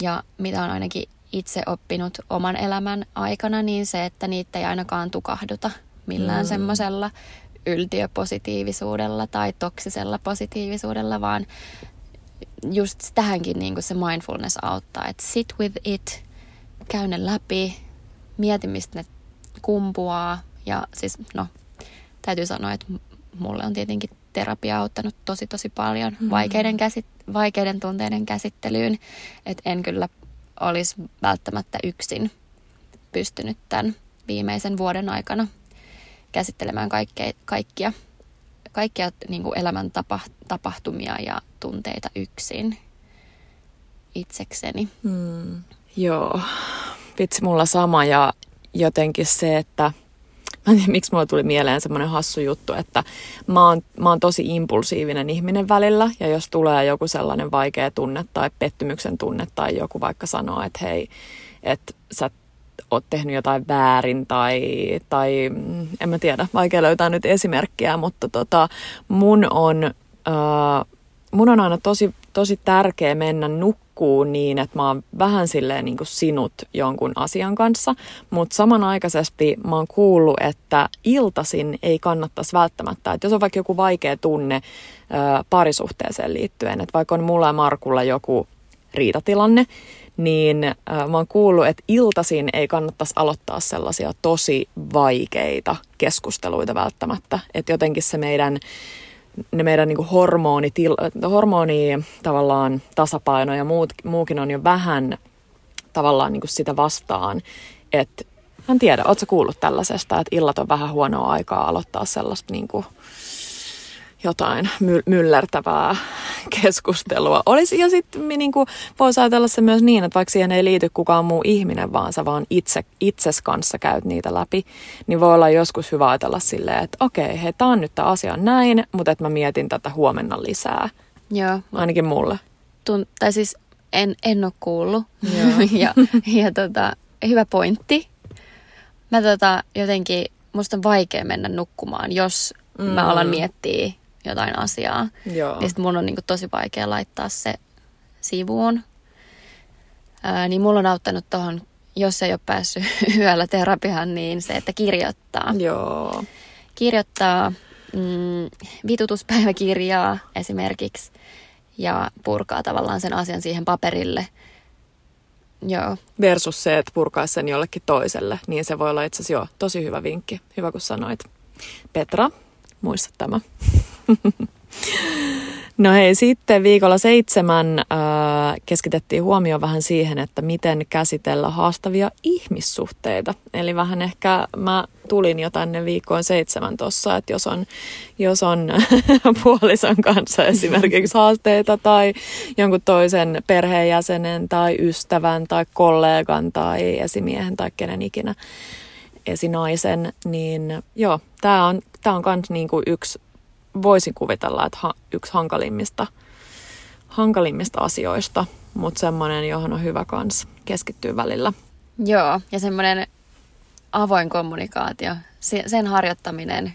Ja mitä on ainakin itse oppinut oman elämän aikana, niin se, että niitä ei ainakaan tukahduta millään mm. semmoisella yltiöpositiivisuudella tai toksisella positiivisuudella, vaan just tähänkin niin kuin se mindfulness auttaa, että sit with it, käy ne läpi, mieti mistä ne kumpuaa ja siis no täytyy sanoa, että mulle on tietenkin terapia auttanut tosi tosi paljon mm. vaikeiden, käsit, vaikeiden tunteiden käsittelyyn, että en kyllä olisi välttämättä yksin pystynyt tämän viimeisen vuoden aikana käsittelemään kaikkea, kaikkia, kaikkia niin kuin elämän tapa, tapahtumia ja tunteita yksin itsekseni. Mm. Joo, vitsi mulla sama ja jotenkin se, että mä en tiedä, miksi mulla tuli mieleen semmoinen hassu juttu, että mä oon, mä oon tosi impulsiivinen ihminen välillä ja jos tulee joku sellainen vaikea tunne tai pettymyksen tunne tai joku vaikka sanoo, että hei, että sä oot tehnyt jotain väärin tai, tai mm, en mä tiedä, vaikea löytää nyt esimerkkiä, mutta tota, mun on, äh, mun on aina tosi, tosi tärkeä mennä nukkuun niin, että mä oon vähän silleen niin kuin sinut jonkun asian kanssa, mutta samanaikaisesti mä oon kuullut, että iltasin ei kannattaisi välttämättä, että jos on vaikka joku vaikea tunne äh, parisuhteeseen liittyen, että vaikka on mulla ja Markulla joku riitatilanne, niin äh, mä oon kuullut, että iltaisin ei kannattaisi aloittaa sellaisia tosi vaikeita keskusteluita välttämättä. Että jotenkin se meidän, ne meidän niin hormoni, hormoni tavallaan tasapaino ja muut, muukin on jo vähän tavallaan niin sitä vastaan. Että en tiedä, ootko kuullut tällaisesta, että illat on vähän huonoa aikaa aloittaa sellaista niin kuin jotain my- myllertävää keskustelua olisi. Ja sitten niin voisi ajatella se myös niin, että vaikka siihen ei liity kukaan muu ihminen, vaan sä vaan itse, itses kanssa käyt niitä läpi, niin voi olla joskus hyvä ajatella silleen, että okei, hei, tää on nyt tämä asia näin, mutta että mä mietin tätä huomenna lisää. Joo. Ainakin mulle. Tun- tai siis en, en ole kuullut. ja ja tota, hyvä pointti. Mä tota, jotenkin, musta on vaikea mennä nukkumaan, jos mm. mä alan miettiä jotain asiaa. Joo. Niin mun on niin kuin tosi vaikea laittaa se sivuun. Ää, niin mulla on auttanut tuohon, jos ei ole päässyt yöllä terapiaan, niin se, että kirjoittaa. Joo. Kirjoittaa mm, vitutuspäiväkirjaa esimerkiksi ja purkaa tavallaan sen asian siihen paperille. Joo. Versus se, että purkaa sen jollekin toiselle, niin se voi olla itse asiassa jo tosi hyvä vinkki. Hyvä kun sanoit. Petra, muista tämä. No hei, sitten viikolla seitsemän äh, keskitettiin huomio vähän siihen, että miten käsitellä haastavia ihmissuhteita. Eli vähän ehkä mä tulin jo tänne viikkoon seitsemän tuossa, että jos on, jos on puolison kanssa esimerkiksi haasteita tai jonkun toisen perheenjäsenen tai ystävän tai kollegan tai esimiehen tai kenen ikinä esinaisen, niin joo, tämä on, tää on kans niinku yksi voisin kuvitella, että ha, yksi hankalimmista, hankalimmista asioista, mutta semmoinen, johon on hyvä kans keskittyä välillä. Joo, ja semmoinen avoin kommunikaatio, sen harjoittaminen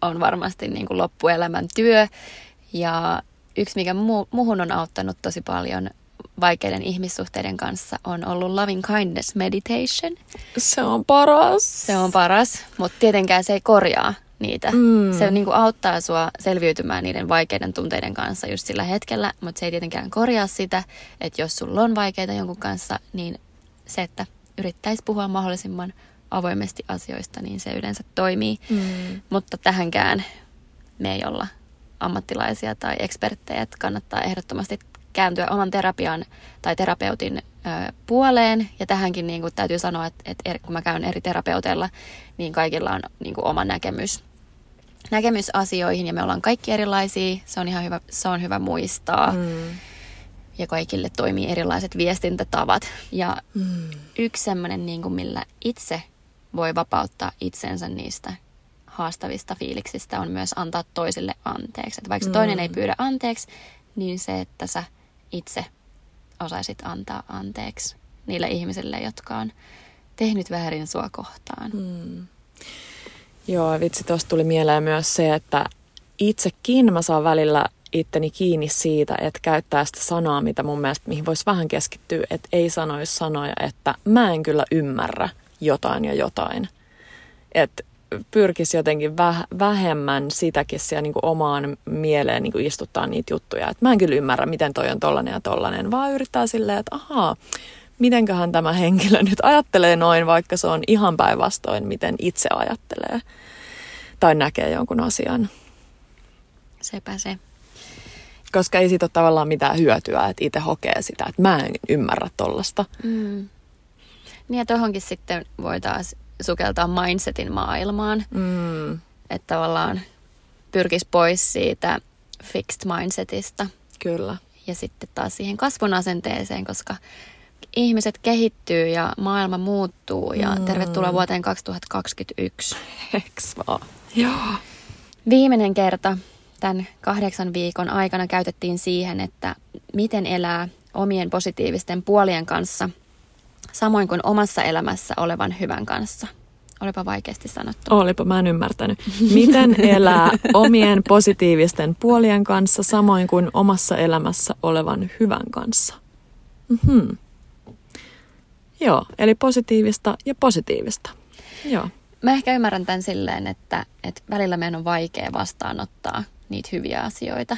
on varmasti niin kuin loppuelämän työ. Ja yksi, mikä mu- muhun on auttanut tosi paljon vaikeiden ihmissuhteiden kanssa on ollut loving kindness meditation. Se on paras. Se on paras, mutta tietenkään se ei korjaa niitä. Mm. Se niin kuin auttaa sua selviytymään niiden vaikeiden tunteiden kanssa just sillä hetkellä, mutta se ei tietenkään korjaa sitä, että jos sulla on vaikeita jonkun kanssa, niin se, että yrittäisi puhua mahdollisimman avoimesti asioista, niin se yleensä toimii. Mm. Mutta tähänkään me ei olla ammattilaisia tai eksperttejä, että kannattaa ehdottomasti kääntyä oman terapian tai terapeutin ö, puoleen. Ja tähänkin niin kuin, täytyy sanoa, että, että eri, kun mä käyn eri terapeuteilla, niin kaikilla on niin kuin, oma näkemys, näkemys asioihin ja me ollaan kaikki erilaisia. Se on ihan hyvä, se on hyvä muistaa. Mm. Ja kaikille toimii erilaiset viestintätavat. Ja mm. yksi semmoinen, niin kuin, millä itse voi vapauttaa itsensä niistä haastavista fiiliksistä on myös antaa toisille anteeksi. Että vaikka mm. toinen ei pyydä anteeksi, niin se, että sä itse osaisit antaa anteeksi niille ihmisille, jotka on tehnyt väärin sua kohtaan. Mm. Joo, vitsi, tuosta tuli mieleen myös se, että itsekin mä saan välillä itteni kiinni siitä, että käyttää sitä sanaa, mitä mun mielestä, mihin voisi vähän keskittyä, että ei sanoisi sanoja, että mä en kyllä ymmärrä jotain ja jotain. Että pyrkisi jotenkin väh, vähemmän sitäkin siellä niin kuin omaan mieleen niin kuin istuttaa niitä juttuja. Että mä en kyllä ymmärrä, miten toi on tollanen ja tollanen, vaan yrittää silleen, että ahaa, mitenköhän tämä henkilö nyt ajattelee noin, vaikka se on ihan päinvastoin, miten itse ajattelee tai näkee jonkun asian. Sepä se. Koska ei siitä ole tavallaan mitään hyötyä, että itse hokee sitä, että mä en ymmärrä tollasta. Mm. Niin ja tohonkin sitten voi taas sukeltaa mindsetin maailmaan. Mm. Että tavallaan pyrkisi pois siitä fixed mindsetista. Kyllä. Ja sitten taas siihen kasvun asenteeseen, koska ihmiset kehittyy ja maailma muuttuu ja mm. tervetuloa vuoteen 2021. Eks vaan? Joo. Viimeinen kerta tämän kahdeksan viikon aikana käytettiin siihen, että miten elää omien positiivisten puolien kanssa – samoin kuin omassa elämässä olevan hyvän kanssa. Olipa vaikeasti sanottu. Olipa, mä en ymmärtänyt. Miten elää omien positiivisten puolien kanssa samoin kuin omassa elämässä olevan hyvän kanssa? Mm-hmm. Joo, eli positiivista ja positiivista. Joo. Mä ehkä ymmärrän tämän silleen, että, että välillä meidän on vaikea vastaanottaa niitä hyviä asioita.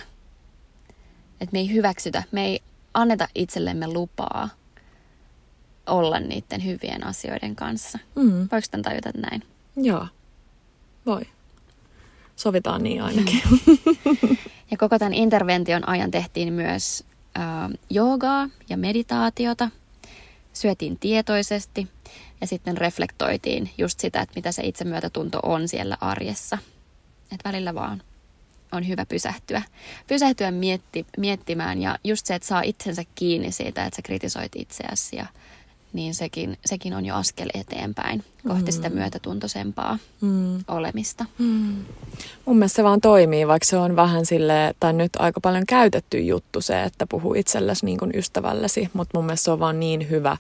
Että me ei hyväksytä, me ei anneta itsellemme lupaa olla niiden hyvien asioiden kanssa. Mm. Voiko tämän tajuta näin? Joo, voi. Sovitaan niin ainakin. ja koko tämän intervention ajan tehtiin myös äh, joogaa ja meditaatiota. Syötiin tietoisesti ja sitten reflektoitiin just sitä, että mitä se itsemyötätunto on siellä arjessa. Että välillä vaan on hyvä pysähtyä. Pysähtyä mietti, miettimään ja just se, että saa itsensä kiinni siitä, että sä kritisoit itseäsi ja niin sekin, sekin on jo askel eteenpäin kohti mm. sitä myötätuntoisempaa mm. olemista. Mm. Mun mielestä se vaan toimii, vaikka se on vähän sille tai nyt aika paljon käytetty juttu se, että puhuu itsellesi niin kuin ystävällesi, mutta mun mielestä se on vaan niin hyvä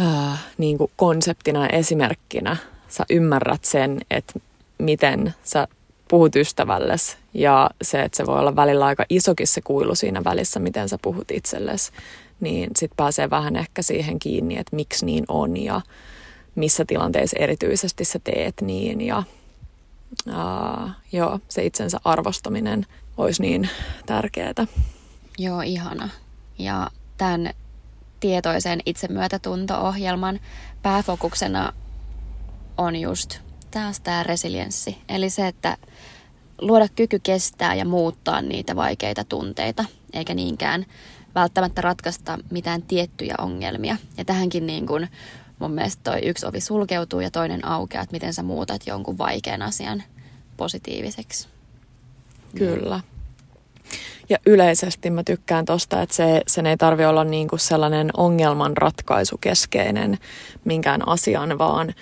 äh, niin kuin konseptina ja esimerkkinä. Sä ymmärrät sen, että miten sä puhut ystävällesi ja se, että se voi olla välillä aika isokin se kuilu siinä välissä, miten sä puhut itsellesi niin sitten pääsee vähän ehkä siihen kiinni, että miksi niin on ja missä tilanteissa erityisesti sä teet niin ja uh, joo, se itsensä arvostaminen olisi niin tärkeää. Joo, ihana. Ja tämän tietoisen itsemyötätunto-ohjelman pääfokuksena on just taas tämä resilienssi. Eli se, että luoda kyky kestää ja muuttaa niitä vaikeita tunteita, eikä niinkään välttämättä ratkaista mitään tiettyjä ongelmia. Ja tähänkin niin kuin mun mielestä toi yksi ovi sulkeutuu ja toinen aukeaa, että miten sä muutat jonkun vaikean asian positiiviseksi. Kyllä. Ja yleisesti mä tykkään tosta, että se, sen ei tarvi olla niin kuin sellainen ongelmanratkaisukeskeinen minkään asian, vaan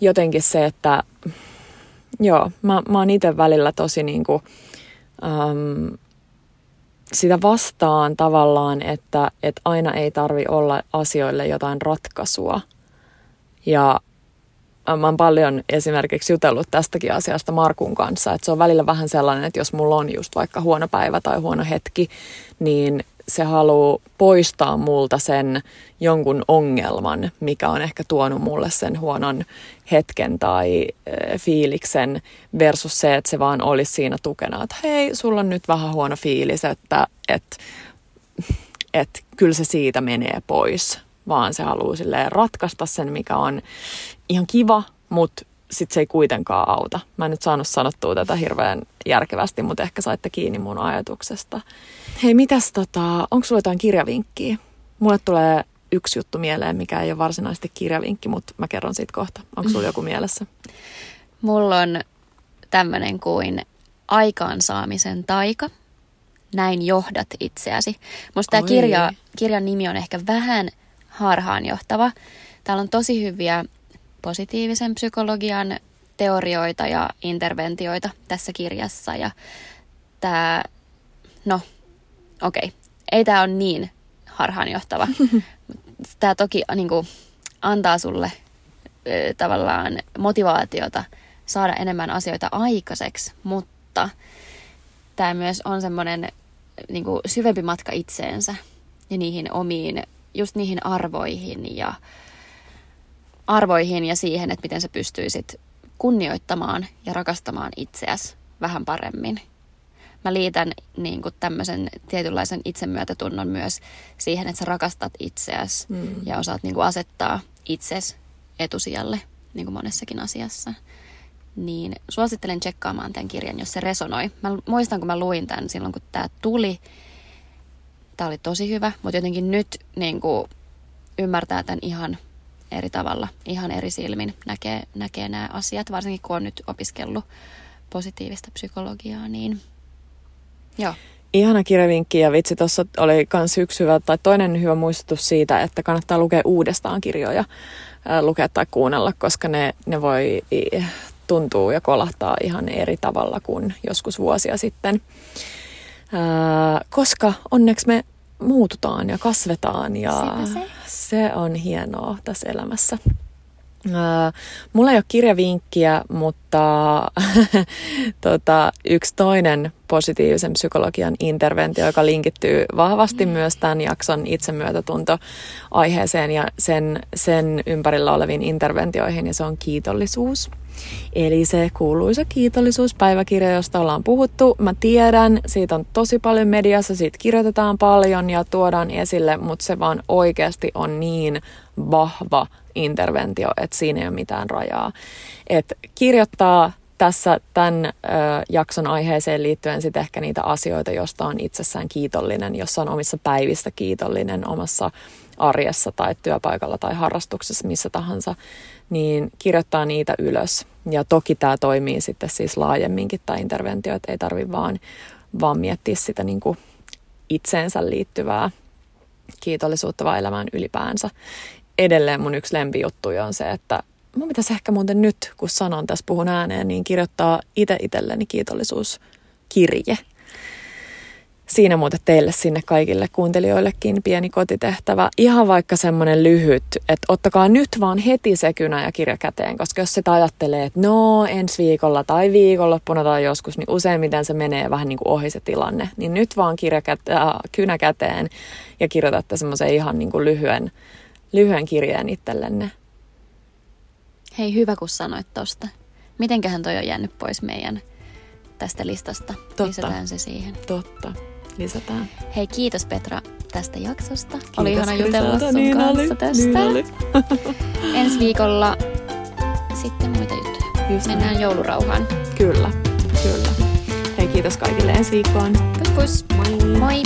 jotenkin se, että joo, mä, mä oon itse välillä tosi niin kuin, um, sitä vastaan tavallaan, että, että aina ei tarvi olla asioille jotain ratkaisua. Ja mä oon paljon esimerkiksi jutellut tästäkin asiasta Markun kanssa, että se on välillä vähän sellainen, että jos mulla on just vaikka huono päivä tai huono hetki, niin se haluaa poistaa multa sen jonkun ongelman, mikä on ehkä tuonut mulle sen huonon hetken tai fiiliksen versus se, että se vaan olisi siinä tukena, että hei, sulla on nyt vähän huono fiilis, että, että, että kyllä se siitä menee pois, vaan se haluaa ratkaista sen, mikä on ihan kiva, mutta sitten se ei kuitenkaan auta. Mä en nyt saanut sanottua tätä hirveän järkevästi, mutta ehkä saitte kiinni mun ajatuksesta. Hei, mitäs tota, onko sulla jotain kirjavinkkiä? Mulle tulee yksi juttu mieleen, mikä ei ole varsinaisesti kirjavinkki, mutta mä kerron siitä kohta. Onko sulla joku mielessä? Mulla on tämmöinen kuin aikaansaamisen taika. Näin johdat itseäsi. Musta tämä kirja, kirjan nimi on ehkä vähän harhaanjohtava. Täällä on tosi hyviä positiivisen psykologian teorioita ja interventioita tässä kirjassa. Ja tämä, no okei, okay. ei tämä ole niin harhaanjohtava. tämä toki niin kuin, antaa sulle ö, tavallaan motivaatiota saada enemmän asioita aikaiseksi, mutta tämä myös on semmoinen niin kuin, syvempi matka itseensä ja niihin omiin, just niihin arvoihin ja arvoihin ja siihen, että miten sä pystyisit kunnioittamaan ja rakastamaan itseäsi vähän paremmin. Mä liitän niin kuin tämmöisen tietynlaisen itsemyötätunnon myös siihen, että sä rakastat itseäsi mm. ja osaat niin kuin asettaa itses etusijalle niin kuin monessakin asiassa. Niin suosittelen tsekkaamaan tämän kirjan, jos se resonoi. Mä muistan, kun mä luin tämän silloin, kun tämä tuli. Tämä oli tosi hyvä, mutta jotenkin nyt niin kuin ymmärtää tämän ihan eri tavalla, ihan eri silmin näkee, näkee nämä asiat, varsinkin kun on nyt opiskellut positiivista psykologiaa, niin joo. Ihana kirjavinkki ja vitsi, tuossa oli myös yksi hyvä, tai toinen hyvä muistutus siitä, että kannattaa lukea uudestaan kirjoja, lukea tai kuunnella, koska ne, ne voi tuntuu ja kolahtaa ihan eri tavalla kuin joskus vuosia sitten. koska onneksi me muututaan ja kasvetaan ja se. se on hienoa tässä elämässä. Mulla ei ole kirjavinkkiä, mutta tota, yksi toinen positiivisen psykologian interventio, joka linkittyy vahvasti mm. myös tämän jakson itsemyötätunto-aiheeseen ja sen, sen ympärillä oleviin interventioihin, ja se on kiitollisuus. Eli se kuuluisa kiitollisuuspäiväkirja, josta ollaan puhuttu. Mä tiedän, siitä on tosi paljon mediassa, siitä kirjoitetaan paljon ja tuodaan esille, mutta se vaan oikeasti on niin vahva interventio, että siinä ei ole mitään rajaa. Et kirjoittaa tässä tämän ö, jakson aiheeseen liittyen sitten ehkä niitä asioita, josta on itsessään kiitollinen, jossa on omissa päivistä kiitollinen, omassa arjessa tai työpaikalla tai harrastuksessa, missä tahansa, niin kirjoittaa niitä ylös. Ja toki tämä toimii sitten siis laajemminkin tämä interventio, että ei tarvitse vaan, vaan miettiä sitä niin kuin itseensä liittyvää kiitollisuutta vaan elämään ylipäänsä. Edelleen mun yksi lempijuttu on se, että mun pitäisi ehkä muuten nyt, kun sanon tässä, puhun ääneen, niin kirjoittaa itse itselleni kiitollisuuskirje siinä muuten teille sinne kaikille kuuntelijoillekin pieni kotitehtävä. Ihan vaikka semmoinen lyhyt, että ottakaa nyt vaan heti se kynä ja kirja käteen, koska jos sitä ajattelee, että no ensi viikolla tai viikonloppuna tai joskus, niin useimmiten se menee vähän niin kuin ohi se tilanne. Niin nyt vaan kirja käte- äh, kynä käteen ja kirjoitatte semmoisen ihan niin kuin lyhyen, lyhyen kirjeen itsellenne. Hei, hyvä kun sanoit tosta. Mitenköhän toi on jäänyt pois meidän tästä listasta? Totta. Lisätään se siihen. Totta lisätään. Hei, kiitos Petra tästä jaksosta. Kiitos, oli ihana jutella sun niin kanssa oli, tästä. Niin oli. Ensi viikolla sitten muita juttuja. Just Mennään niin. joulurauhaan. Kyllä, kyllä. Hei, kiitos kaikille ensi viikkoon. Pus pus. Moi. Moi.